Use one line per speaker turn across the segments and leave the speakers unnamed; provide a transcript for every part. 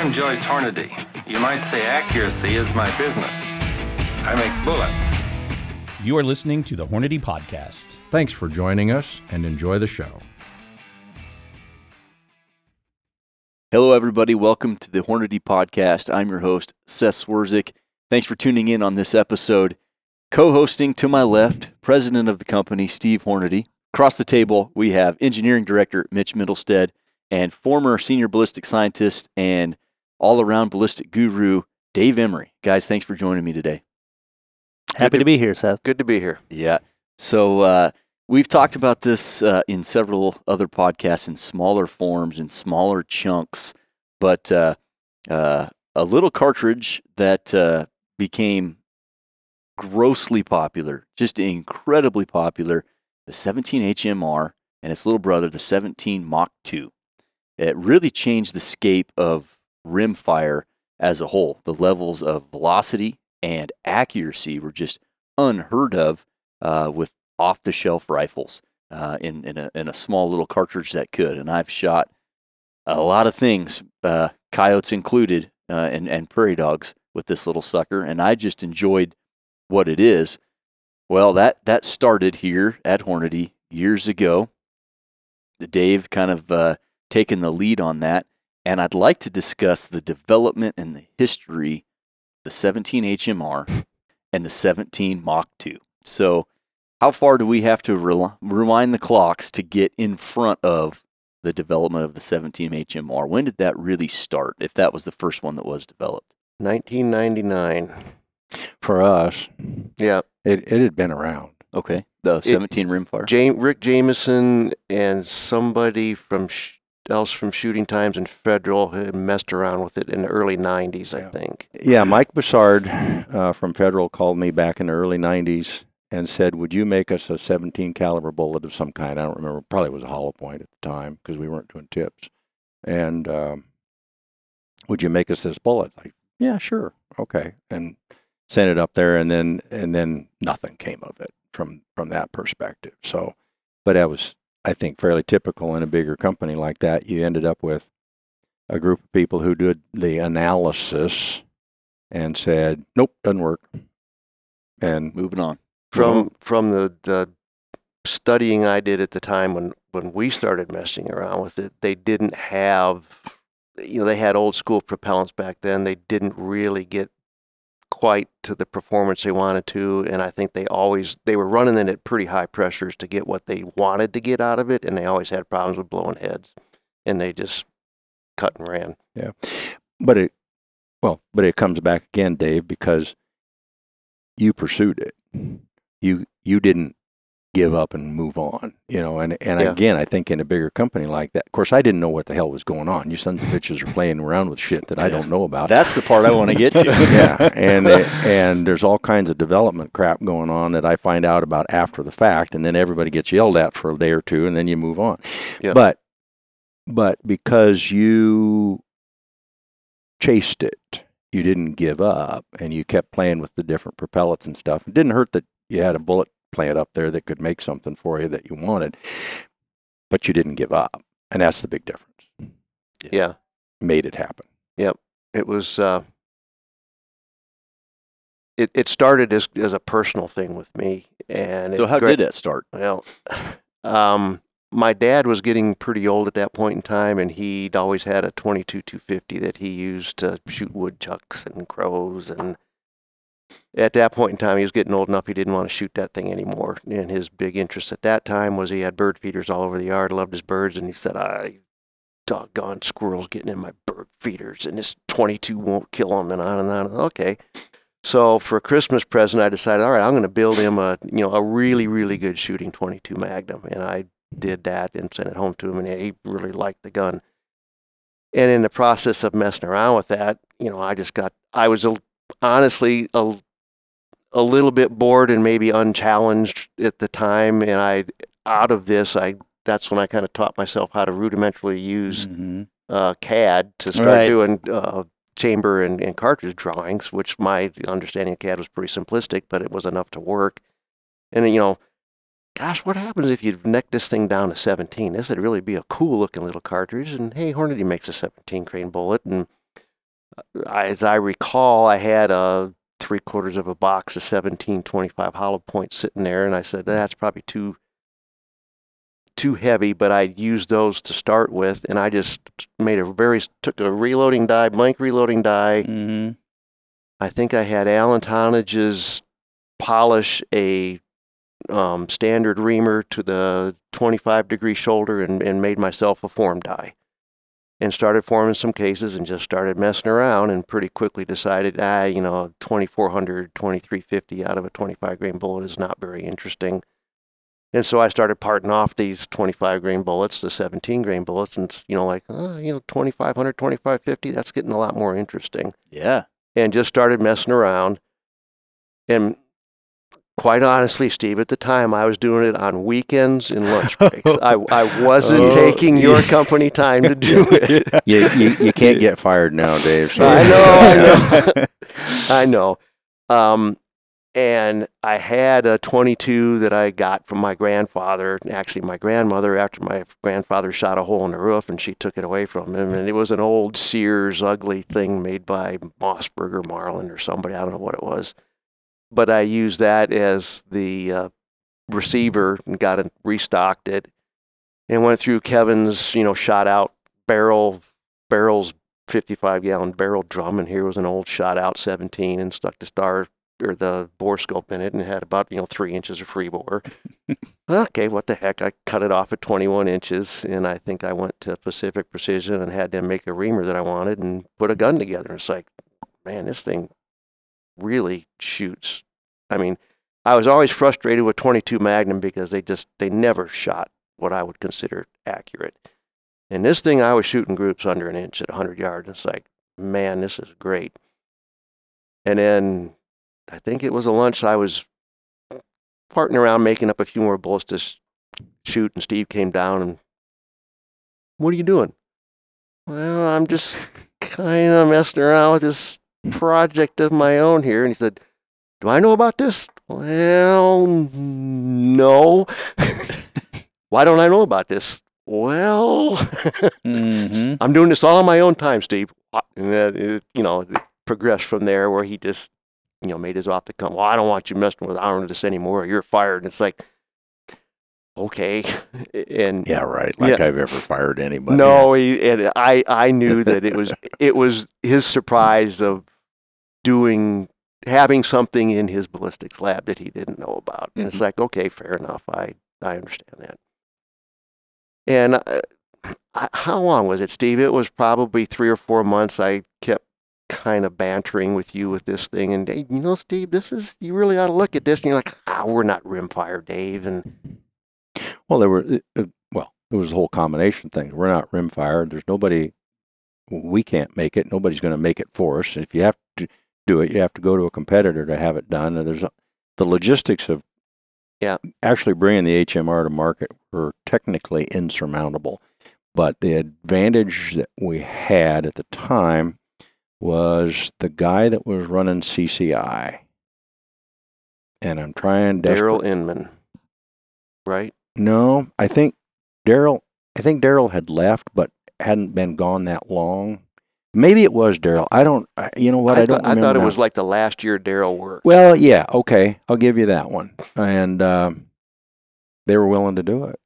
I'm Joyce Hornady. You might say accuracy is my business. I make bullets.
You are listening to the Hornady Podcast.
Thanks for joining us and enjoy the show.
Hello, everybody. Welcome to the Hornady Podcast. I'm your host, Seth Swerzik. Thanks for tuning in on this episode. Co hosting to my left, president of the company, Steve Hornady. Across the table, we have engineering director, Mitch Mittelstaedt, and former senior ballistic scientist and all around ballistic guru, Dave Emary. Guys, thanks for joining me today.
Happy to be here, Seth.
Good to be here.
Yeah. So uh, we've talked about this uh, in several other podcasts in smaller forms, in smaller chunks, but uh, uh a little cartridge that uh, became grossly popular, just incredibly popular, the 17 HMR and its little brother, the 17 Mach 2. It really changed the scape of rimfire as a whole. The levels of velocity and accuracy were just unheard of uh, with off the shelf rifles uh, in, in a, in, a, small little cartridge that could. And I've shot a lot of things, uh, coyotes included, uh, and, and prairie dogs with this little sucker. And I just enjoyed what it is. Well, that, that started here at Hornady years ago. Dave kind of uh, taken the lead on that. And I'd like to discuss the development and the history the 17 HMR and the 17 Mach 2. So, how far do we have to re- rewind the clocks to get in front of the development of the 17 HMR? When did that really start, if that was the first one that was developed?
1999.
For us,
yeah,
it, it had been around.
Okay, the 17 it, rimfire.
Jam- Rick Jamison and somebody from else from Shooting Times and Federal had messed around with it in the early 90s, I think.
Yeah, Mike Bussard uh, from Federal called me back in the early 90s and said, "Would you make us a 17 caliber bullet of some kind?" I don't remember. Probably was a hollow point at the time because we weren't doing tips. And um, would you make us this bullet? Like, yeah, sure, okay. And sent it up there, and then and then nothing came of it from from that perspective. So, but that was I think, fairly typical in a bigger company like that. You ended up with a group of people who did the analysis and said, "Nope, doesn't work," and
moving on.
From from the, the studying I did at the time when when we started messing around with it, they didn't have, you know, they had old school propellants back then. They didn't really get quite to the performance they wanted to and i think they always they were running it at pretty high pressures to get what they wanted to get out of it and they always had problems with blowing heads and they just cut and ran.
Yeah. But it well but it comes back again dave because you pursued it. You you didn't give up and move on, you know. And and yeah. again, I think in a bigger company like that, of course, I didn't know what the hell was going on. You sons of bitches are playing around with shit that I don't know about.
That's the part I want to get to.
yeah, and it, and there's all kinds of development crap going on that I find out about after the fact, and then everybody gets yelled at for a day or two, and then you move on. Yeah. But but because you chased it you didn't give up and you kept playing with the different propellants and stuff. It didn't hurt that you had a bullet plant up there that could make something for you that you wanted, but you didn't give up. And that's the big difference.
Yeah. yeah.
Made it happen.
Yep. It was, uh, it, it started as, as a personal thing with me. And
so, how gra- did that start?
Well, um, my dad was getting pretty old at that point in time, and he'd always had a 22 250 that he used to shoot woodchucks and crows and at that point in time, he was getting old enough he didn't want to shoot that thing anymore. And his big interest at that time was he had bird feeders all over the yard, loved his birds, and he said, ah, I doggone squirrels getting in my bird feeders, and this 22 won't kill them, and on and on. Okay. So for a Christmas present, I decided, all right, I'm going to build him a, you know, a really, really good shooting 22 Magnum, and I did that and sent it home to him, and he really liked the gun. And in the process of messing around with that, you know, I just got, I was a honestly a, a little bit bored and maybe unchallenged at the time. And I, out of this, I that's when I kind of taught myself how to rudimentarily use mm-hmm. uh, CAD to start right. doing uh, chamber and, and, cartridge drawings, which my understanding of CAD was pretty simplistic, but it was enough to work. And you know, gosh, what happens if you neck this thing down to 17? This would really be a cool looking little cartridge. And hey, Hornady makes a 17 grain bullet, and as I recall, I had a three quarters of a box of 1725 hollow points sitting there, and I said that's probably too too heavy, but I used those to start with, and I just made a very took a reloading die, blank reloading die.
Mm-hmm.
I think I had Alan Tonage's polish a um, standard reamer to the 25 degree shoulder and, and made myself a form die. And started forming some cases and just started messing around and pretty quickly decided, ah, you know, 2400, 2350 out of a 25 grain bullet is not very interesting. And so I started parting off these 25 grain bullets to 17 grain bullets and, you know, like, oh, you know, 2500, 2550, that's getting a lot more interesting
Yeah.
and just started messing around. And quite honestly, Steve, at the time I was doing it on weekends and lunch breaks. I, I wasn't
Oh,
taking your company time to do it.
you, you, you can't get fired now, Dave. So
I know, I know, I know. Um, and I had a 22 that I got from my grandfather, actually my grandmother, after my grandfather shot a hole in the roof and she took it away from him. And it was an old Sears ugly thing made by Mossberg or Marlin or somebody. I don't know what it was. But I used that as the uh, receiver and got it, restocked it and went through Kevin's, you know, shot out barrel, barrels 55 gallon barrel drum, and here was an old shot out 17 and stuck the star or the bore scope in it and had about, you know, three inches of free bore. okay, what the heck? I cut it off at 21 inches, and I think I went to Pacific Precision and had them make a reamer that I wanted and put a gun together. and It's like, man, this thing really shoots. I mean, I was always frustrated with 22 Magnum because they just, they never shot what I would consider accurate. And this thing, I was shooting groups under an inch at 100 yards. And it's like, man, this is great. And then I think it was a lunch. I was parting around making up a few more bullets to shoot, and Steve came down and, what are you doing? Well, I'm just kind of messing around with this project of my own here. And he said, Do I know about this? Well, no. Why don't I know about this? Well,
Mm-hmm.
I'm doing this all on my own time, Steve. Uh, And then it, you know, it progressed from there where he just, you know, made his off the come. Well, I don't want you messing with iron this anymore. You're fired. And it's like, okay. And
yeah, right. Like
Yeah.
I've ever fired anybody.
no, he, and I, I knew that it was, it was his surprise of doing, having something in his ballistics lab that he didn't know about. And it's like, okay, fair enough. I, I understand that. And uh, I- how long was it, Steve? It was probably three or four months. I kept kind of bantering with you with this thing, and hey, you know, Steve, this is you really ought to look at this. And you're like, ah, we're not rimfire, Dave, and
Well, there were uh, uh, well, it was a whole combination thing. We're not rimfire. There's nobody. We can't make it. Nobody's going to make it for us. If you have to do it, you have to go to a competitor to have it done. And there's a, the logistics of
Yeah.
actually bringing the HMR to market were technically insurmountable. But the advantage that we had at the time was the guy that was running CCI. And I'm trying
Daryl. Inman, right?
No, I think Daryl. I think Daryl had left, but hadn't been gone that long. Maybe it was Daryl. I don't. You know what? I,
I,
don't.
thought, I thought it
now.
was like the last year Daryl worked.
Well, yeah. Okay, I'll give you that one. And um, they were willing to do it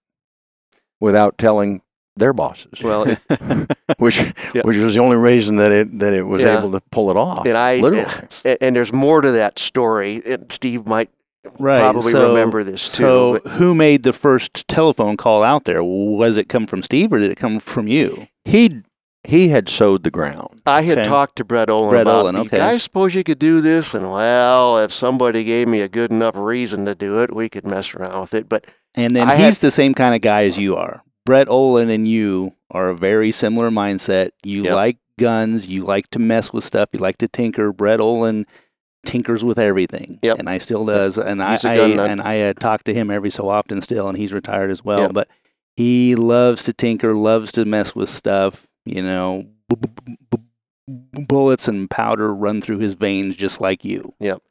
without telling their bosses.
Well, it-
which
Yeah.
which was the only reason that it that it was
Yeah.
able to pull it off.
and I
literally.
and, and there's more to that story. And Steve might
Right.
probably
so,
remember this too.
So,
but-
who made the first telephone call out there? Was it come from Steve or did it come from you?
He he had sowed the ground.
I had
Okay.
talked to Brett Olin
Brett
about,
Olin, okay.
I suppose you could do this? And well, if somebody gave me a good enough reason to do it, we could mess around with it. But
And then
I
he's
had-
the same kind of guy as you are. Brett Olin and you are a very similar mindset. You
Yep.
like guns. You like to mess with stuff. You like to tinker. Brett Olin tinkers with everything.
Yep.
And I still does. And I,
He's a
I
gun nut.
and I uh, talk to him every so often still, and he's retired as well.
Yep.
But he loves to tinker, loves to mess with stuff. You know, bu- bu- bu- bu- bullets and powder run through his veins just like you. Yep.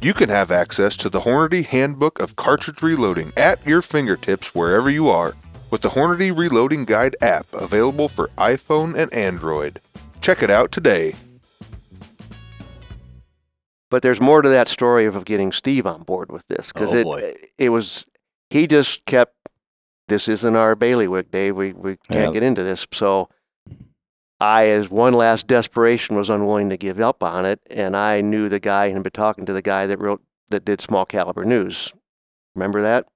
You can have access to the Hornady Handbook of Cartridge Reloading at your fingertips wherever you are with the Hornady Reloading Guide app available for iPhone and Android. Check it out today.
But there's more to that story of getting Steve on board with this because
Oh,
it
boy.
it was he just kept this isn't our bailiwick, Dave. We we can't
Yeah.
get into this. So I, as one last desperation, was unwilling to give up on it, and I knew the guy and had been talking to the guy that wrote that did Small Caliber News. Remember that?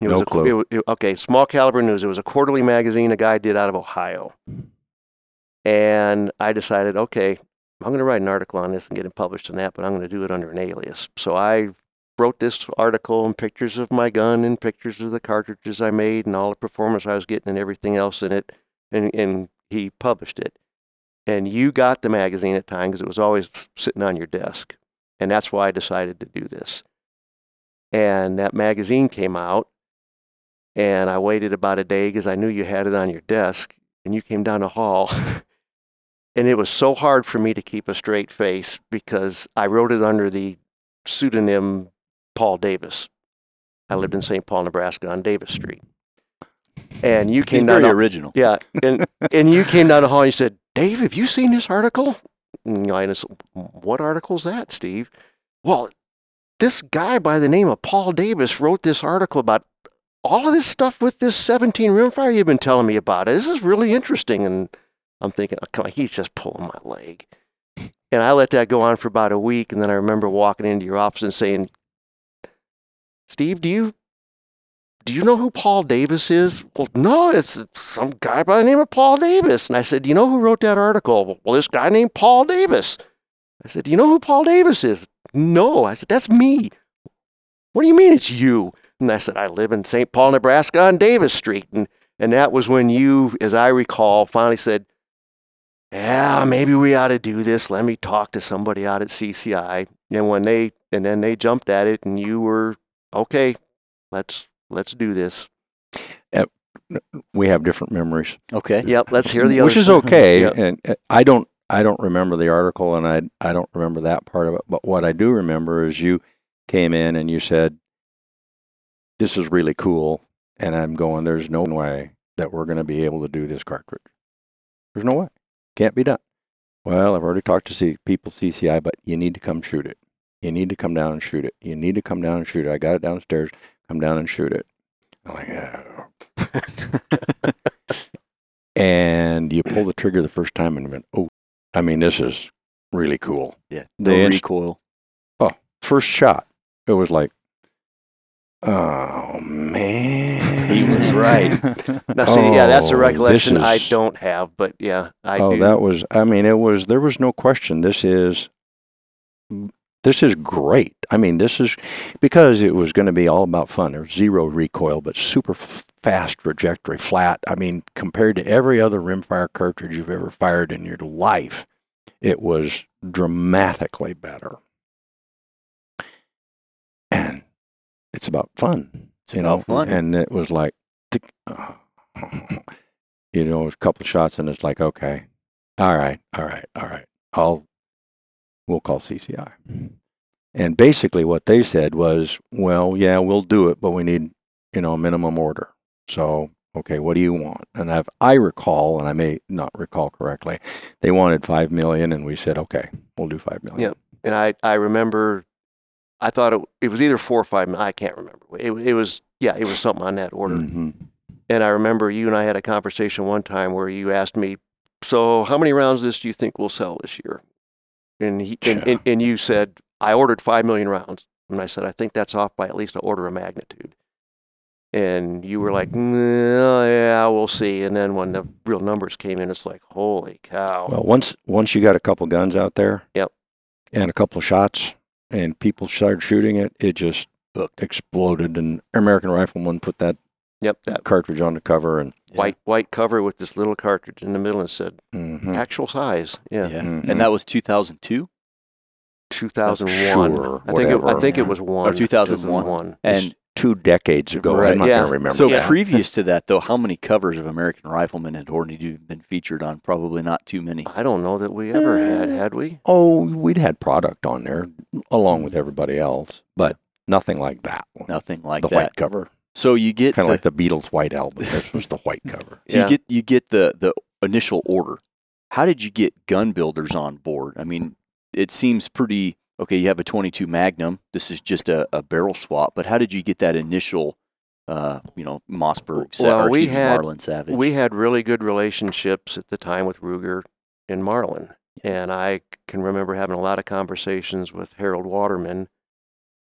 It
No
was a,
clue.
it it- okay, Small Caliber News. It was a quarterly magazine a guy did out of Ohio. And I decided, okay, I'm going to write an article on this and get it published in that, but I'm going to do it under an alias. So I wrote this article and pictures of my gun and pictures of the cartridges I made and all the performance I was getting and everything else in it. And, and he published it. And you got the magazine at time because it was always sitting on your desk. And that's why I decided to do this. And that magazine came out. And I waited about a day because I knew you had it on your desk. And you came down the hall. and it was so hard for me to keep a straight face because I wrote it under the pseudonym Paul Davis. I lived in mm-hmm. St. Paul, Nebraska on Davis Street. And you
He's
came down
very
the,
original.
yeah, and and you came down the hall and you said, "Dave, have you seen this article?" And I just, "What article's that, Steve?" Well, this guy by the name of Paul Davis wrote this article about all of this stuff with this 17 rimfire you've been telling me about. This is really interesting. And I'm thinking, oh, come on, he's just pulling my leg. And I let that go on for about a week, and then I remember walking into your office and saying, "Steve, do you do you know who Paul Davis is? Well, no, it's some guy by the name of Paul Davis. And I said, Do you know who wrote that article? Well, this guy named Paul Davis. I said, Do you know who Paul Davis is? No. I said, That's me. What do you mean it's you? And I said, I live in St. Paul, Nebraska on Davis Street. And, and that was when you, as I recall, finally said, Yeah, maybe we ought to do this. Let me talk to somebody out at CCI. And when they, and then they jumped at it, and you were, okay, let's let's do this.
We have different memories.
Okay.
Yep, let's hear the other
which is okay.
Yep.
And uh, I don't I don't remember the article, and I I don't remember that part of it. But what I do remember is you came in and you said, "This is really cool," and I'm going, "There's no way that we're going to be able to do this cartridge. There's no way. Can't be done." Well, I've already talked to see people CCI, but you need to come shoot it. You need to come down and shoot it. You need to come down and shoot it. I got it downstairs. Come down and shoot it. I'm like, yeah. Oh. and you pull the trigger the first time and went, oh, I mean, this is really cool.
Yeah.
The
No
inst-
recoil.
Oh, first shot, it was like, oh man,
He was right.
Now, see, yeah, that's a
Oh,
recollection
this
I don't have, but yeah, I
oh,
do.
that was. I mean, it was. There was no question. This is. This is great. I mean, this is because it was going to be all about fun. There's zero recoil, but super fast trajectory, flat. I mean, compared to every other rimfire cartridge you've ever fired in your life, it was dramatically better. And it's about fun.
It's
you know,
fun.
And it was like, you know, a couple of shots, and it's like, okay, all right, all right, all right. I'll, we'll call CCI. And basically, what they said was, well, yeah, we'll do it, but we need, you know, a minimum order. So, okay, what do you want? And if I recall, and I may not recall correctly, they wanted five million, and we said, okay, we'll do five million.
Yep. and I, I remember, I thought it, it was either four or five. I can't remember. It, it was, yeah, it was something on that order.
hmm
And I remember you and I had a conversation one time where you asked me, "So, how many rounds of this do you think we'll sell this year?" And he and,
Yeah.
and, and you said, "I ordered five million rounds," and I said, "I think that's off by at least an order of magnitude." And you were like, "No, yeah, we'll see." And then when the real numbers came in, it's like, "Holy cow!"
Well, once once you got a couple guns out there,
Yep.
and a couple of shots, and people started shooting it, it just
Hooked.
exploded. And American Rifleman put that
yep, that
cartridge on the cover, and
white white cover with this little cartridge in the middle and said
mhm.
actual size. Yeah,
Yeah.
Mhm.
And that was 2002
two thousand one.
Sure,
I think it, I
whatever.
think it was one.
2001.
2001.
and
two decades ago.
Right,
I'm not
yeah.
going to remember.
so
that.
previous to that though, how many covers of American Rifleman had Hornady been featured on? Probably not too many.
I don't know that we ever had, eh. had we?
oh, we'd had product on there along mm. with everybody else, but nothing like that one.
Nothing like
the
that.
white cover,
So you get
kind of like the Beatles' White Album. This was the white cover.
so
Yeah.
you get you get the the initial order. how did you get gun builders on board? I mean, it seems pretty okay. You have a 22 Magnum. This is just a, a barrel swap, but how did you get that initial, uh, you know, Mossberg,
Well, we had-
Marlin Savage?
We had really good relationships at the time with Ruger and Marlin. And I can remember having a lot of conversations with Harold Waterman.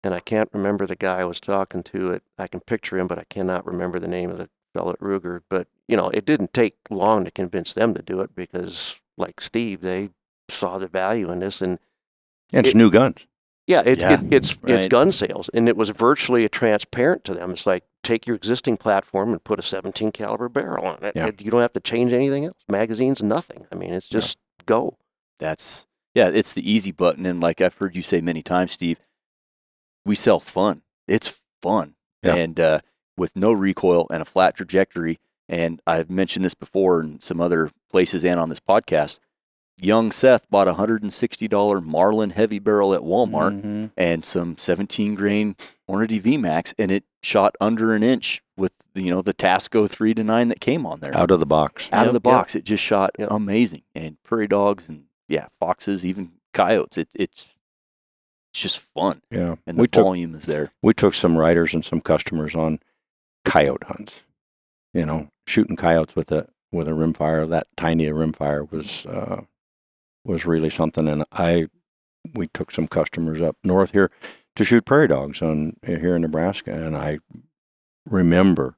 And I can't remember the guy I was talking to. It I can picture him, but I cannot remember the name of the fellow at Ruger. But you know, it didn't take long to convince them to do it because, like Steve, they saw the value in this. And
And it's
It-
new guns.
yeah, it's
Yeah.
It, it's it's gun sales, and it was virtually transparent to them. It's like take your existing platform and put a 17 caliber barrel on it.
Yeah.
It- You don't have to change anything else. Magazines, nothing. I mean, it's just go.
That's yeah, it's the easy button, and like I've heard you say many times, Steve, we sell fun. It's fun,
Yeah.
and uh, with no recoil and a flat trajectory. And I've mentioned this before in some other places and on this podcast. Young Seth bought a hundred and sixty dollar Marlin heavy barrel at Walmart
Mhm.
and some seventeen grain Hornady VMAX, and it shot under an inch with you know the Tasco three to nine that came on there
Out of the box.
out of
Yep,
the
yep.
box. It just shot
Yep.
amazing, and prairie dogs and yeah, foxes, even coyotes. It, it's it's just fun,
Yeah.
and the
we took
volume is there.
we took some riders and some customers on coyote hunts. You know, shooting coyotes with a with a rimfire. That tiny a rimfire was uh, was really something. And I we took some customers up north here to shoot prairie dogs on here in Nebraska, and I remember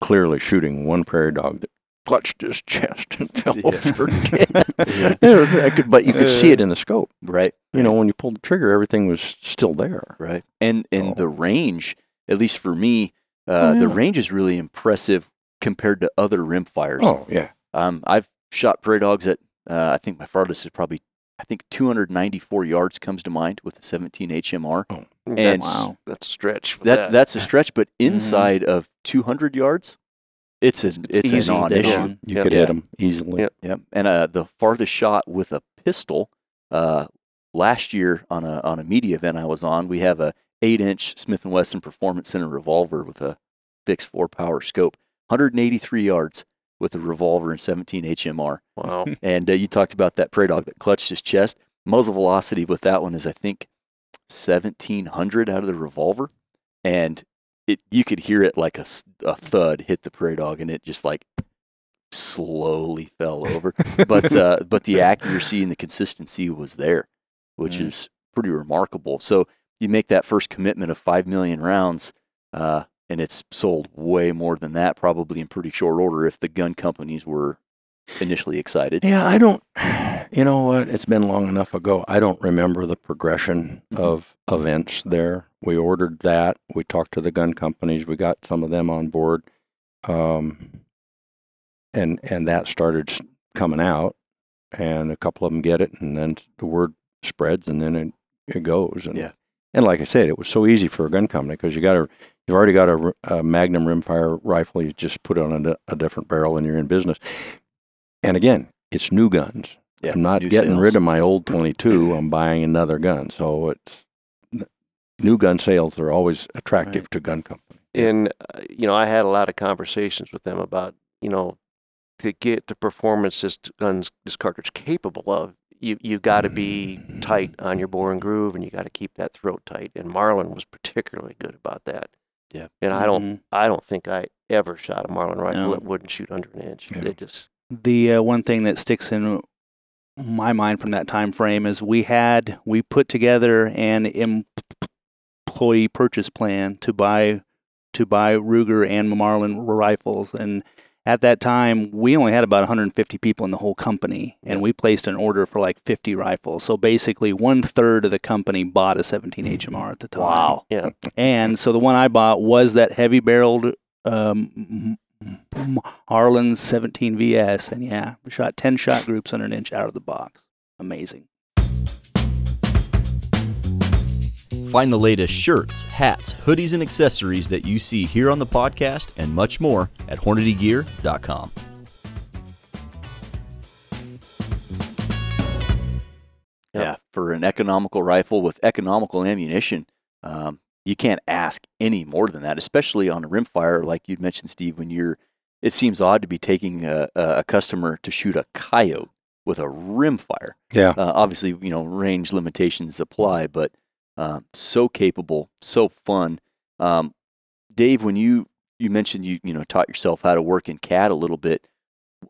clearly shooting one prairie dog that clutched his chest and fell
Yeah.
over. I could, but you could see it in the scope.
Right,
You know, when you pulled the trigger, everything was still there.
right, and and
Oh.
the range, at least for me, uh,
Oh,
the range is really impressive compared to other rimfires.
Oh yeah,
Um, I've shot prairie dogs at uh, I think my farthest is probably I think 294 yards comes to mind with the 17 HMR. And-
that's,
Wow.
that's a stretch.
That's
that.
that's a stretch, but inside of 200 yards, it's a it's,
It's
a non-issue.
You
Yep.
could
Yeah.
hit them easily.
Yep.
Yep. And uh, the farthest shot with a pistol, uh, last year on a on a media event I was on, we have a eight inch Smith and Wesson Performance Center revolver with a fixed four power scope, 183 yards with a revolver and 17 HMR.
wow.
And uh, you talked about that prairie dog that clutched his chest. Muzzle velocity with that one is I think 1700 out of the revolver, and it you could hear it like a, a thud hit the prairie dog, and it just like slowly fell over. but uh, but the accuracy and the consistency was there, which
Mm.
is pretty remarkable. So you make that first commitment of five million rounds, uh, and it's sold way more than that, probably in pretty short order if the gun companies were initially excited.
Yeah, I don't. You know what? It's been long enough ago. I don't remember the progression
Mhm.
of events there. We ordered that. We talked to the gun companies. We got some of them on board, um, and and that started coming out, and a couple of them get it, and then the word spreads, and then it, it goes. And,
Yeah.
And like I said, it was so easy for a gun company because you got a you've already got a, a Magnum rimfire rifle. You just put it on a, a different barrel, and you're in business. And again, it's new guns.
Yeah,
I'm not getting
sales.
rid of my old 22. I'm buying another gun. So it's new gun sales are always attractive to gun companies.
And uh, you know, I had a lot of conversations with them about you know to get the performance this guns this cartridge capable of. You you got to be tight on your bore and groove, and you got to keep that throat tight. And Marlin was particularly good about that.
Yeah.
And I don't
Mhm.
I don't think I ever shot a Marlin rifle
No.
that wouldn't shoot under an inch.
Yeah.
It just
the uh, one thing that sticks in my mind from that time frame is we had we put together an employee purchase plan to buy to buy Ruger and Marlin rifles and at that time we only had about 150 people in the whole company and we placed an order for like 50 rifles so basically one third of the company bought a 17 HMR at the time
Wow.
yeah.
and so the one I bought was that heavy barreled um, Marlin 17 VS. And yeah, we shot 10 shot groups under an inch out of the box. Amazing.
Find the latest shirts, hats, hoodies, and accessories that you see here on the podcast and much more at HornadyGear.com.
Yeah, for an economical rifle with economical ammunition, um, you can't ask any more than that, especially on a rimfire, like you'd mentioned, Steve. When you're, it seems odd to be taking a, a a customer to shoot a coyote. with a rimfire.
Yeah.
Uh, obviously, you know, range limitations apply, but um, so capable, so fun. Um, Dave, when you you mentioned you you know taught yourself how to work in CAD a little bit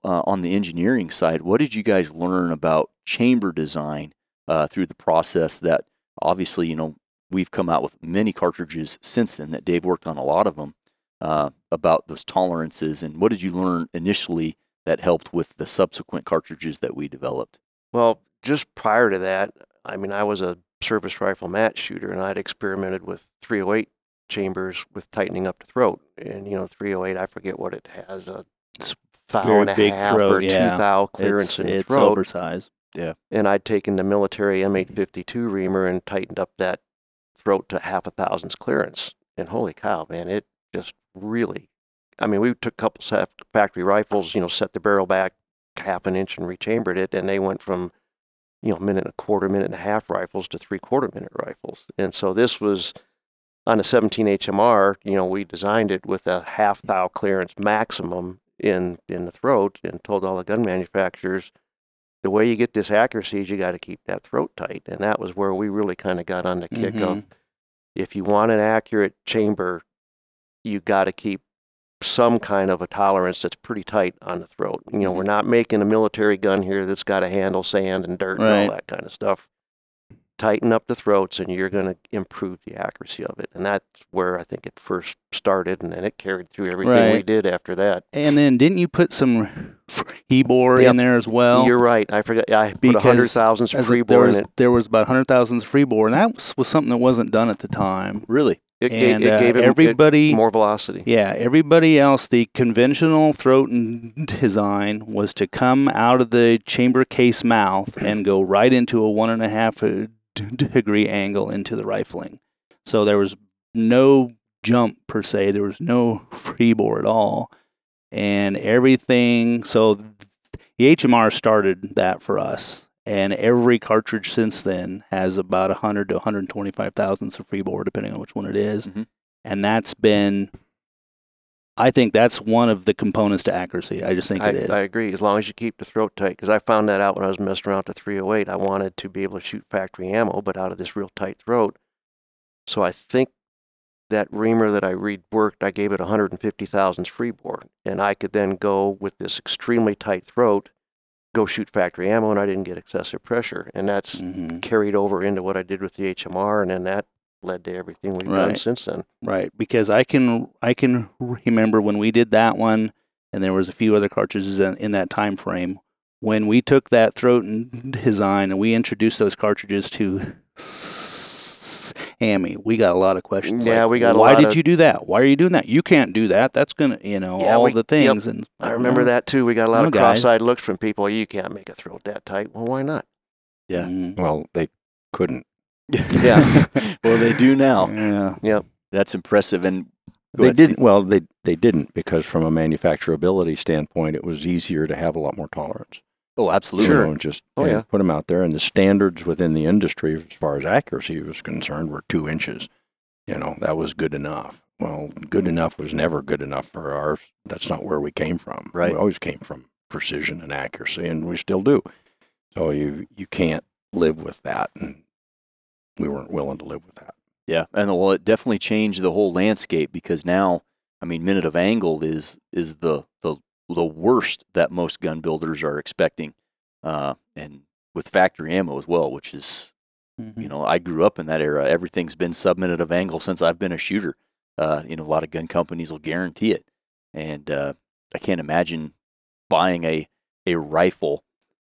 uh, on the engineering side, what did you guys learn about chamber design uh, through the process? That obviously, you know, we've come out with many cartridges since then. That Dave worked on a lot of them uh, about those tolerances, and what did you learn initially that helped with the subsequent cartridges that we developed?
Well, just prior to that, I mean, I was a service rifle match shooter, and I'd experimented with 308 chambers with tightening up the throat. And you know, 308, I forget what it has a
It's
thou
very
and a
big
half
throat,
or
yeah.
two thou clearance
it's
in the
it's
throat.
oversized. Yeah.
And I'd taken the military M852 reamer and tightened up that throat to half a thousandths clearance. And holy cow, man, it just really. I mean, we took a couple sa- factory rifles, you know, set the barrel back half an inch and rechambered it, and they went from, you know, minute and a quarter, minute and a half rifles to three quarter minute rifles. And so this was on a 17 HMR. You know, we designed it with a half thou clearance maximum in in the throat, and told all the gun manufacturers the way you get this accuracy is you got to keep that throat tight. And that was where we really kind of got on the kick
Mm-hmm.
of if you want an accurate chamber, you got to keep some kind of a tolerance that's pretty tight on the throat. You know, we're mm-hmm. not making a military gun here that's got to handle sand and dirt and all that kind of stuff. Tighten up the throats and you're going to improve the accuracy of it. And that's where I think it first started. And then it carried through everything we did after that.
And then didn't you put some Hebor
Yep.
in there as well?
You're right. I forgot. I
Because
hundred thousandths
As
free
a- there
bore in
was
it.
there was about hundred thousands free bore, and that was, was something that wasn't done at the time.
Really?
It,
and
it
uh,
gave it,
everybody,
it more velocity.
yeah, everybody else, the conventional throat design was to come out of the chamber case mouth and go right into a one and a half uh, degree angle into the rifling. So there was no jump per se. There was no free bore at all, and everything. So the HMR started that for us, and every cartridge since then has about 100 to 125 thousandths of free bore, depending on which one it is.
Mhm.
and that's been. I think that's one of the components to accuracy. I just think
I,
it is.
I agree. As long as you keep the throat tight, because I found that out when I was messing around with the 308. I wanted to be able to shoot factory ammo, but out of this real tight throat. So I think that reamer that I read worked. I gave it 150 thousandths free bore, and I could then go with this extremely tight throat, go shoot factory ammo, and I didn't get excessive pressure. And that's
Mhm.
carried over into what I did with the HMR, and then that led to everything we've done since then.
Right, because I can I can remember when we did that one, and there was a few other cartridges in, in that time frame. When we took that throat and design and we introduced those cartridges to SAAMI, we got a lot of questions.
Yeah,
like,
we got a
Why
lot
did
of-
you do that? Why are you doing that? You can't do that. That's gonna, you know,
Yeah,
all
we-
the
yep.
things. And
I remember that too. We got a lot
No,
of cross-eyed looks from people. You can't make a throat that tight. Well, why not?
Yeah.
Mhm.
Well, they couldn't.
yeah. well, they do now.
Yeah.
That's impressive. And go
They
ahead,
didn't. Well, they they didn't because from a manufacturability standpoint, it was easier to have a lot more tolerance.
Oh, absolutely.
You know, and just
Oh,
and
yeah.
put them out there. And the standards within the industry, as far as accuracy was concerned, were two inches. You know, that was good enough. Well, good enough was never good enough for ours. That's not where we came from.
Right.
We always came from precision and accuracy, and we still do. So you you can't live with that, and we weren't willing to live with that.
Yeah, and well, it definitely changed the whole landscape because now, I mean, minute of angle is is the the the worst that most gun builders are expecting, uh, and with factory ammo as well, which is
Mm-hmm.
you know I grew up in that era. Everything's been sub minute of angle since I've been a shooter. Uh, you know, a lot of gun companies will guarantee it, and uh, I can't imagine buying a a rifle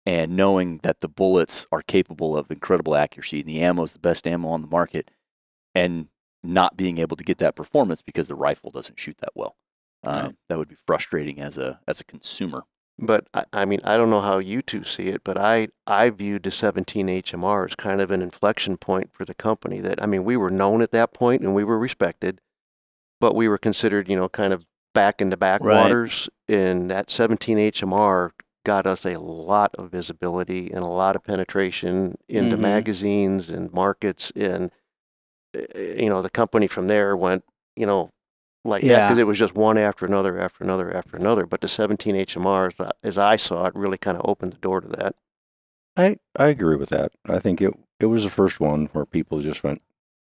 and knowing that the bullets are capable of incredible accuracy and the ammo is the best ammo on the market and not being able to get that performance because the rifle doesn't shoot that well. Uh, That would be frustrating as a as a consumer.
But I, I mean, I don't know how you two see it, but I I viewed the 17 HMR as kind of an inflection point for the company. That I mean, we were known at that point and we were respected, but we were considered, you know, kind of back in the backwaters. And that 17 HMR got us a lot of visibility and a lot of penetration into
Mhm.
magazines and markets. And uh, you know, the company from there went, you know, like that
Yeah.
because it was just one after another after another after another. But the 17 HMR, as I- saw it, really kind of opened the door to that.
I I agree with that. I think it it was the first one where people just went,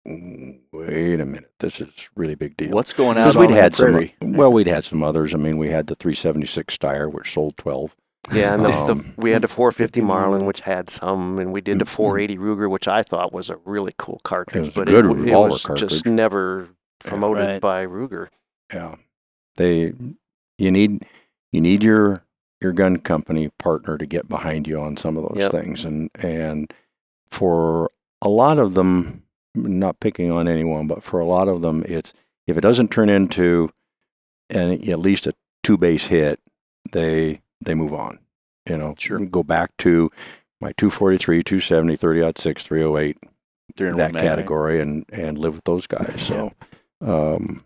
"Mm, wait a minute, this is really big deal.
What's going out
Because
on
we'd had some, well, we'd had some others. I mean, we had the 376 Steyr, which sold 12.
Yeah, and the, the,
Um,
we had the 450 Marlin, which had some, and we did the 480 Ruger, which I thought was a really cool cartridge,
was a
but
good
it, w- it
revolver
was
cartridge.
just never promoted
Right.
by Ruger.
Yeah, they you need you need your your gun company partner to get behind you on some of those
Yep.
things, and and for a lot of them, not picking on anyone, but for a lot of them, it's if it doesn't turn into an, at least a two base hit, they they move on. You know,
Sure.
Go back to my 243, 270, 30 6, 308,
in
that
one mag, right?
category and and live with those guys. So um,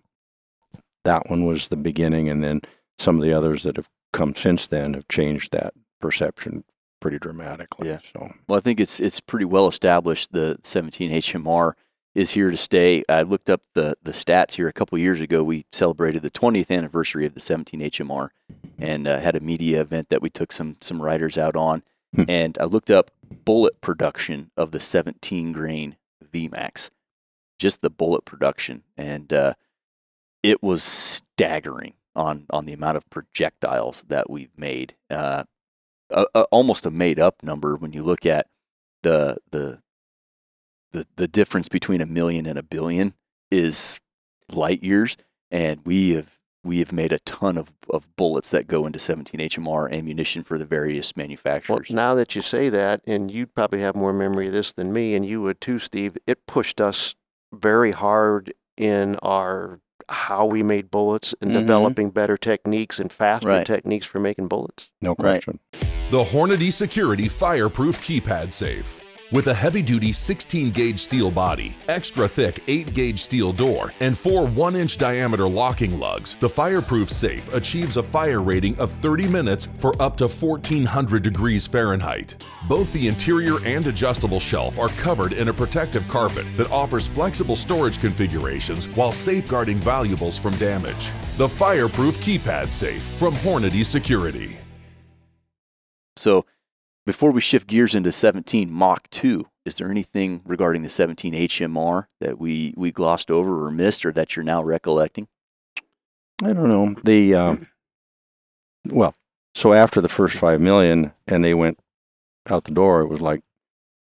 that one was the beginning, and then some of the others that have come since then have changed that perception pretty dramatically.
Yeah.
So
Well, I think it's it's pretty well established. The 17 HMR is here to stay. I looked up the the stats here a couple years ago. We celebrated the 20th anniversary of the 17 HMR, and uh, had a media event that we took some some riders out on.
Hmm.
and I looked up bullet production of the 17 grain VMAX, just the bullet production, and uh, it was staggering on on the amount of projectiles that we've made. Uh, a, a, almost a made up number when you look at the the the the difference between a million and a billion is light years, and we have we have made a ton of, of bullets that go into 17 HMR ammunition for the various manufacturers.
Well,
manufacturers.
now that you say that, and you'd probably have more memory of this than me, and you would too, Steve, it pushed us very hard in our how we made bullets and
Mhm.
developing better techniques and faster
Right.
techniques for making bullets.
no
Right.
question.
The Hornady Security Fireproof Keypad Safe. With a heavy duty 16 gauge steel body, extra thick 8 gauge steel door, and four 1 inch diameter locking lugs, the fireproof safe achieves a fire rating of 30 minutes for up to 1400 degrees Fahrenheit. Both the interior and adjustable shelf are covered in a protective carpet that offers flexible storage configurations while safeguarding valuables from damage. The Fireproof Keypad Safe from Hornady Security.
So, before we shift gears into 17 Mach 2, is there anything regarding the 17 HMR that we, we glossed over or missed or that you're now recollecting?
I don't know. The um, well, so after the first five million and they went out the door, it was like,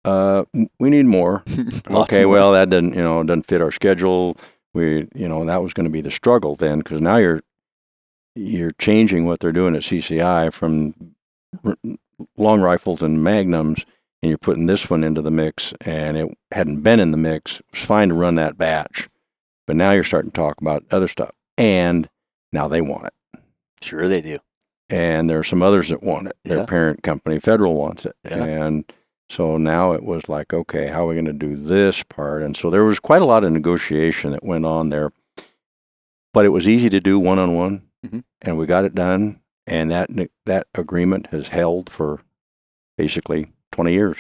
uh, we need more. Okay,
more.
well, that doesn't you know doesn't fit our schedule. We you know that was going to be the struggle then because now you're you're changing what they're doing at CCI from long rifles and magnums, and you're putting this one into the mix, and it hadn't been in the mix. It was fine to run that batch, but now you're starting to talk about other stuff, and now they want it,
Sure, they do.
and there are some others that want it. Their
Yeah.
parent company, Federal, wants it,
Yeah.
and so now it was like, okay, how are we going to do this part? And so there was quite a lot of negotiation that went on there, but it was easy to do one on one, and we got it done. And that that agreement has held for basically twenty years.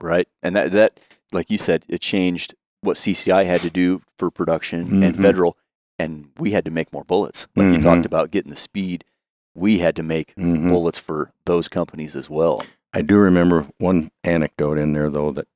Right. And that, that, like you said, it changed what CCI had to do for production and
Mhm.
federal, and we had to make more bullets. Like you
Mhm.
talked about getting the speed, we had to make
Mhm.
bullets for those companies as well.
I do remember one anecdote in there though that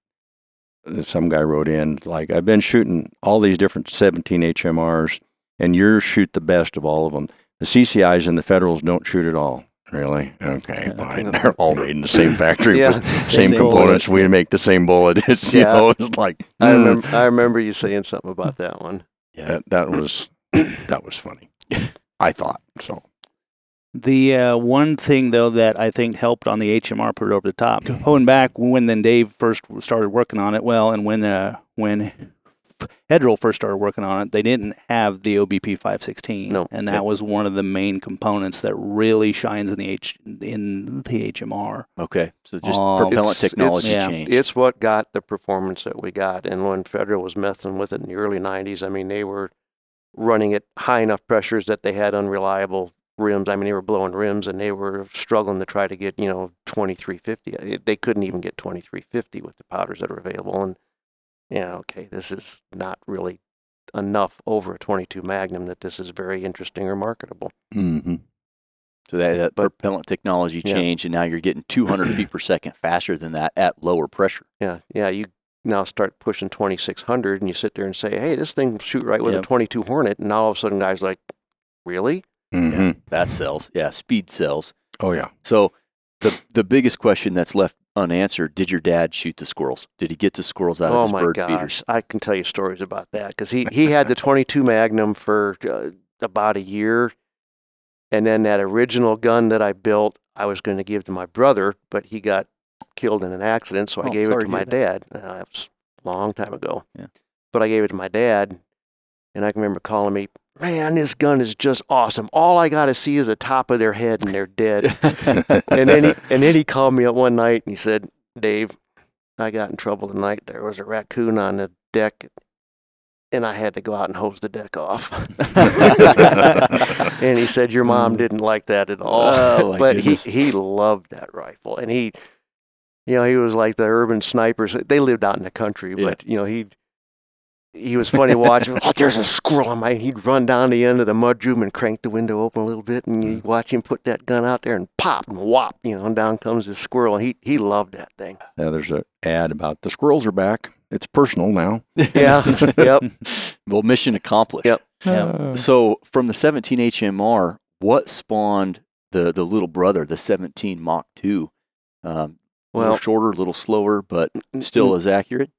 that some guy wrote in like I've been shooting all these different 17 HMRs and yours shoot the best of all of them. The CCIs and the Federals don't shoot at all. Really? Okay, fine. They're all made in the same factory,
Yeah.
same,
Same
components. We make the same bullet. It's you
Yeah.
know, it's like
I
mm,
remember, I remember you saying something about that one.
that, that was that was funny. I thought so.
The uh, one thing though that I think helped on the HMR put it over the top. Going back when then Dave first started working on it, well, and when uh, when Federal first started working on it, they didn't have the OBP 516,
No.
and that was one of the main components that really shines in the H in the HMR.
Okay. So just
Um,
propellant technology
it's-
changed.
It's what got the performance that we got. And when Federal was messing with it in the early 90s, I mean, they were running at high enough pressures that they had unreliable rims. I mean, they were blowing rims and they were struggling to try to get, you know, 2350. They couldn't even get 2350 with the powders that are available. And, yeah, okay, this is not really enough over a 22 Magnum that this is very interesting or marketable.
Mm-hmm.
So that, that
But-
propellant technology
Yeah.
changed, and now you're getting 200 feet per second faster than that at lower pressure.
Yeah, yeah. You now start pushing 2600, and you sit there and say, "Hey, this thing will shoot right with
Yep.
a 22 Hornet," and all of a sudden, guys like, "Really?"
Mhm.
That sells. Yeah, speed sells.
Oh yeah.
So the the biggest question that's left unanswered: Did your dad shoot the squirrels? Did he get the squirrels out of
oh
his
my
bird
gosh,
feeders?
I can tell you stories about that because he he had the 22 Magnum for uh, about a year, and then that original gun that I built, I was going to give to my brother, but he got killed in an accident, so I
Oh,
gave it to my dad. Uh, that was a long time ago.
Yeah.
But I gave it to my dad, and I can remember calling me, "Man, this gun is just awesome. All I got to see is the top of their head, and they're dead." and then he and then he called me up one night and he said, "Dave, I got in trouble tonight. There was a raccoon on the deck, and I had to go out and hose the deck off." and he said, "Your mom mm. didn't like that at all."
Oh,
but
goodness.
he he loved that rifle, and he, you know, he was like the urban snipers. They lived out in the country,
Yeah.
but you know he. He was funny watching. oh, there's a squirrel on my. He'd run down the end of the mudroom and crank the window open a little bit, and
Mm.
you watch him put that gun out there and pop and whop, you know, and down comes the squirrel. He he loved that thing.
Yeah, there's a ad about the squirrels are back. It's personal now.
Yeah, yep.
well, mission accomplished.
Yep.
Yeah.
So from the 17 HMR, what spawned the the little brother, the 17 Mach 2? Um, a
Well,
little shorter, a little slower, but still as accurate.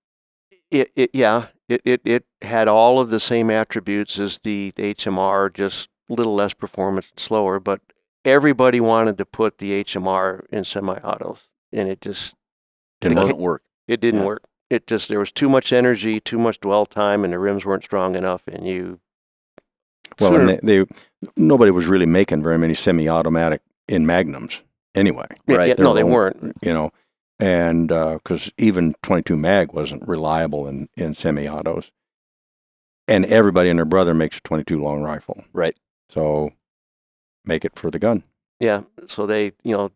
it, it yeah, it, it it had all of the same attributes as the, HMR, just a little less performance and slower. But everybody wanted to put the HMR in semi-autos, and it just
It
Didn't work.
doesn't work.
it didn't
Yeah.
work. It just there was too much energy, too much dwell time, and the rims weren't strong enough. And you
Well,
sooner-
and they, they nobody was really making very many semi-automatic in magnums anyway.
yeah,
right,
yeah, no, they weren't.
You know, and uh, because even 22 mag wasn't reliable in in semi-autos, and everybody and their brother makes a 22 long rifle.
Right.
So make it for the gun.
Yeah. So they, you know,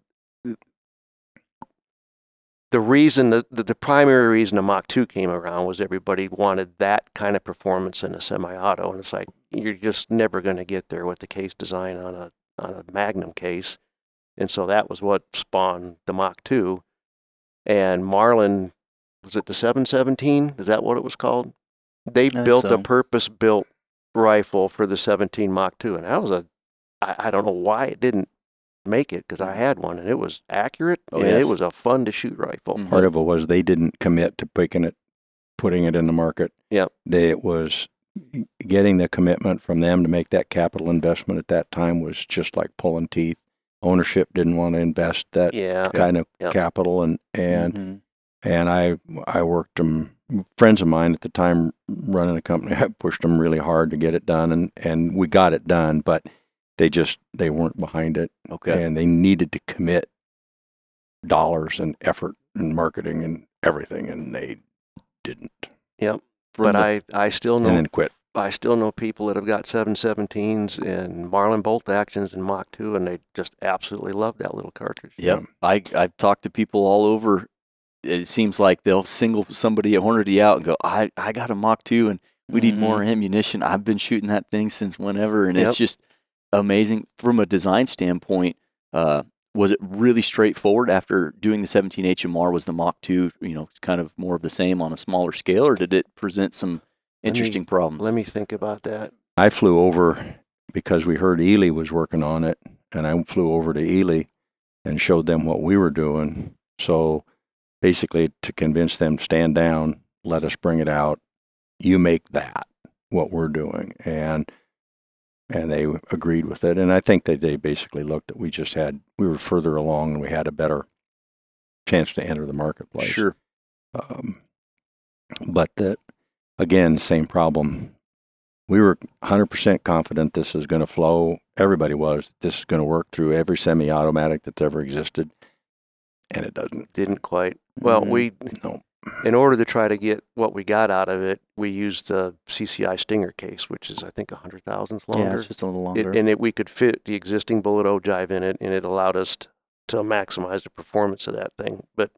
the reason, the, the, the primary reason the Mach 2 came around was everybody wanted that kind of performance in a semi-auto. And it's like, you're just never going to get there with the case design on a, on a Magnum case. And so that was what spawned the Mach 2. And Marlin, was it the 717? Is that what it was called? They built
so.
a purpose-built rifle for the 17 Mach 2. And that was a I, I don't know why it didn't make it because I had one and it was accurate
Oh,
and
yes.
it was a fun to shoot rifle.
Mhm.
Part of it was they didn't commit to picking it, putting it in the market.
Yep.
They it was getting the commitment from them to make that capital investment at that time was just like pulling teeth. Ownership didn't want to invest that
Yeah,
kind of
Yep.
capital, and and
Mhm.
and I I worked them. Friends of mine at the time running a company, I pushed them really hard to get it done, and and we got it done, but they just they weren't behind it,
Okay.
and they needed to commit dollars and effort and marketing and everything, and they didn't,
From
but
the-
I I still
and
know
then quit.
I still know people that have got 717s and Marlin bolt actions and Mach 2 and they just absolutely love that little cartridge.
Yep. I I've talked to people all over. It seems like they'll single somebody at Hornady out and go, I, I got a Mach 2 and we need more ammunition. I've been shooting that thing since whenever. And
Yep.
it's just amazing. From a design standpoint, uh, was it really straightforward after doing the 17 HMR? Was the Mach 2, you know, kind of more of the same on a smaller scale, or did it present some
me-
interesting problems?
Let me think about that.
I flew over because we heard Eley was working on it, and I flew over to Eley and showed them what we were doing. So basically, to convince them stand down, let us bring it out. You make that what we're doing, and and they agreed with it. And I think that they basically looked at we just had we were further along and we had a better chance to enter the marketplace.
Sure.
Um, but that again, same problem. We were 100% confident this is going to flow. Everybody was. This is going to work through every semi-automatic that's ever existed, and it doesn't.
Didn't quite. Well,
Mhm.
we
No.
in order to try to get what we got out of it, we used the CCI Stinger case, which is I think a hundred thousandths
Yeah,
longer.
it's just a little
It,
longer.
and it, we could fit the existing bullet ogive in it, and it allowed us t- to maximize the performance of that thing. But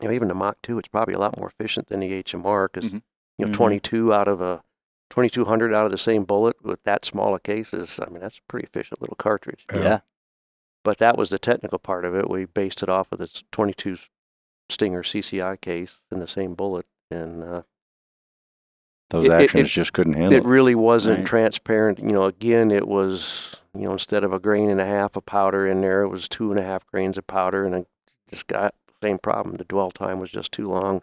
you know, even the Mach 2, it's probably a lot more efficient than the HMR because
Mhm.
you know,
Mhm.
22 out of a 2200 out of the same bullet with that small a case is, I mean, that's a pretty efficient little cartridge.
Yeah.
But that was the technical part of it. We based it off of this 22 Stinger CCI case in the same bullet, and uh,
Those
It- it-
actions
it-
just couldn't handle
it
it.
really wasn't
Right.
transparent. You know, again, it was you know instead of a grain and a half of powder in there, it was two and a half grains of powder, and I just got the same problem. The dwell time was just too long.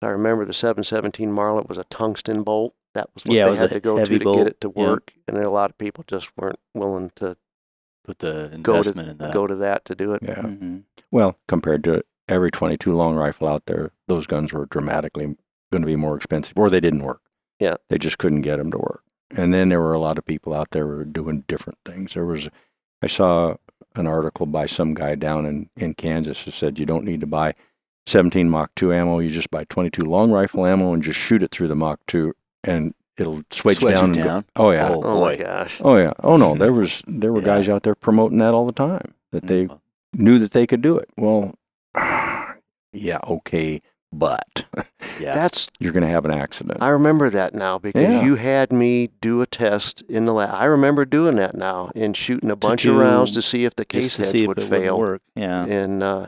I remember the 717 Marlin was a tungsten bolt. That was what
Yeah,
they
was
had to go to
heavy
to
bolt.
get it to
Yeah.
work, and a lot of people just weren't willing to
Put the
go
investment
to
in that.
go to that to do it.
Yeah.
hmm
Well, compared to every 22 long rifle out there, those guns were dramatically going to be more expensive, or they didn't work.
Yeah.
They just couldn't get them to work. And then there were a lot of people out there who were doing different things. There was, I saw an article by some guy down in, in Kansas who said you don't need to buy 17 Mach 2 ammo. You just buy 22 long rifle ammo and just shoot it through the Mach 2 and it'll switch
Swedge
down.
it
and go- oh, yeah.
Oh,
Oh my gosh!
Oh, yeah. Oh, no. There was, there were
Yeah.
guys out there promoting that all the time that they
Mm.
knew that they could do it. Well, yeah, okay, but
Yeah.
That's
you're going to have an accident.
I remember that now because
Yeah.
you had me do a test in the lab. I remember doing that now and shooting a bunch of rounds to see if the case heads
see if
would
it
fail.
work. Yeah.
And uh,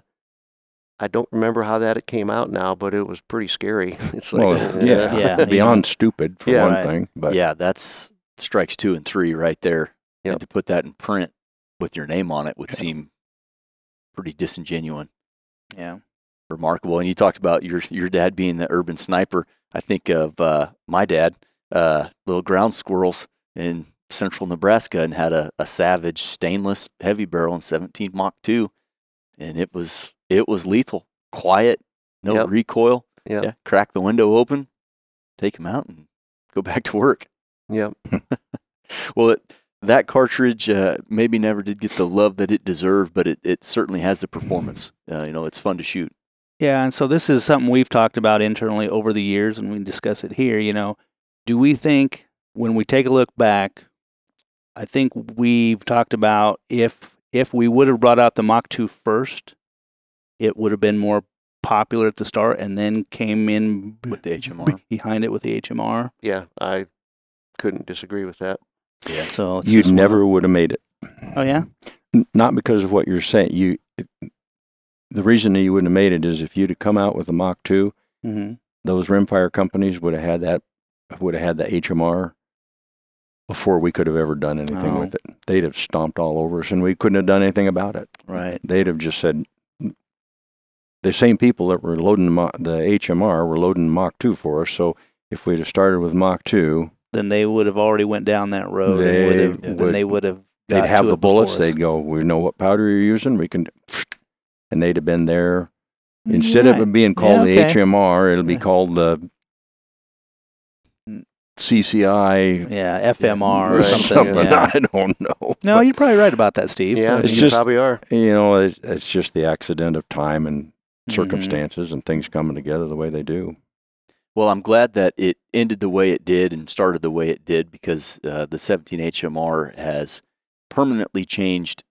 I don't remember how that it came out now, but it was pretty scary. It's like,
well, yeah,
Yeah,
beyond stupid for
Yeah.
one
Right.
thing, but
yeah, that's strikes two and three right there.
Yep.
And to put that in print with your name on it would
Yeah.
seem pretty disingenuous.
Yeah.
Remarkable. And you talked about your your dad being the urban sniper. I think of uh, my dad, uh, little ground squirrels in central Nebraska, and had a, a Savage stainless heavy barrel in 17 Mach 2, and it was it was lethal, quiet, no
Yep.
recoil.
Yep.
Yeah, crack the window open, take him out, and go back to work.
Yep.
Well, it, that cartridge uh, maybe never did get the love that it deserved, but it, it certainly has the performance. Uh, you know, it's fun to shoot.
Yeah, and so this is something we've talked about internally over the years, and we discuss it here. You know, do we think when we take a look back, I think we've talked about if if we would have brought out the Mach 2 first, it would have been more popular at the start, and then came in
With the HMR.
behind it with the HMR.
Yeah, I couldn't disagree with that.
Yeah.
So
you
just one of-
never would have made it.
Oh yeah.
N- Not because of what you're saying. You, it, the reason that you wouldn't have made it is if you'd have come out with a Mach 2,
Mm-hmm.
those rimfire companies would have had that, would have had the HMR before we could have ever done anything
Oh.
with it. They'd have stomped all over us, and we couldn't have done anything about it.
Right.
They'd have just said, the same people that were loading the, HMR were loading Mach 2 for us. So if we'd have started with Mach 2,
Then they would have already went down that road. and
They
would have,
would-
they would have.
they'd have the bullets. They'd go, we know what powder you're using. We can, and they'd have been there. Instead of it being called
Yeah,
the. HMR, it'll be
Yeah.
called the. CCI
Yeah, FMR
or
or something.
something.
yeah.
I don't know.
No, you're probably right about that, Steve.
Yeah,
It's
you
just-
probably are.
You know, it's, it's just the accident of time and
Mhm.
circumstances and things coming together the way they do.
Well, I'm glad that it ended the way it did and started the way it did because uh, the 17 HMR has permanently changed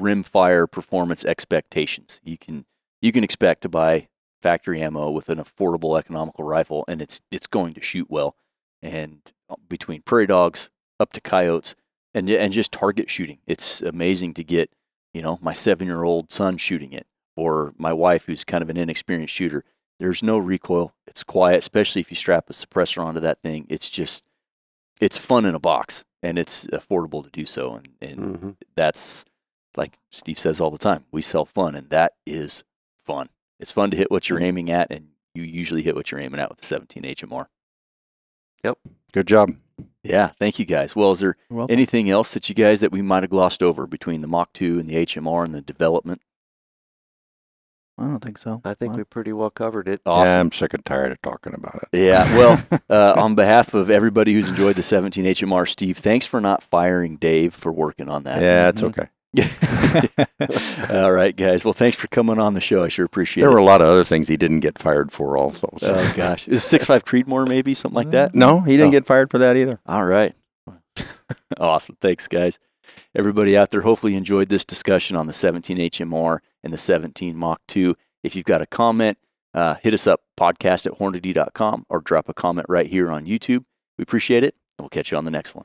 rimfire performance expectations. You can you can expect to buy factory ammo with an affordable economical rifle, and it's it's going to shoot well. And uh, between prairie dogs up to coyotes and and just target shooting, it's amazing to get you know my seven year old son shooting it or my wife who's kind of an inexperienced shooter. There's no recoil. It's quiet, especially if you strap a suppressor onto that thing. It's just, it's fun in a box, and it's affordable to do so. And, and
hmm
that's like Steve says all the time. We sell fun, and that is fun. It's fun to hit what you're aiming at, and you usually hit what you're aiming at with the 17 HMR. Yep.
Good job.
Yeah, thank you guys. Well, is there anything else that you guys that we might have glossed over between the Mach 2 and the HMR and the development?
I don't think so.
I think
Well,
we pretty well covered it.
Yeah,
Awesome.
I'm sick and tired of talking about it.
Yeah, well, uh, on behalf of everybody who's enjoyed the 17 HMR, Steve, thanks for not firing Dave for working on that.
Yeah, it's
Mhm.
okay.
All right, guys. Well, thanks for coming on the show. I sure appreciate
There
it.
There were a lot of other things he didn't get fired for, also. So.
Oh gosh, is six five Creedmoor maybe something like that?
no, he didn't
Oh.
get fired for that either.
All right. awesome. Thanks, guys. Everybody out there, hopefully you enjoyed this discussion on the 17 HMR and the 17 Mach 2. If you've got a comment, uh, hit us up, podcast at hornady.com, or drop a comment right here on YouTube. We appreciate it. and We'll catch you on the next one.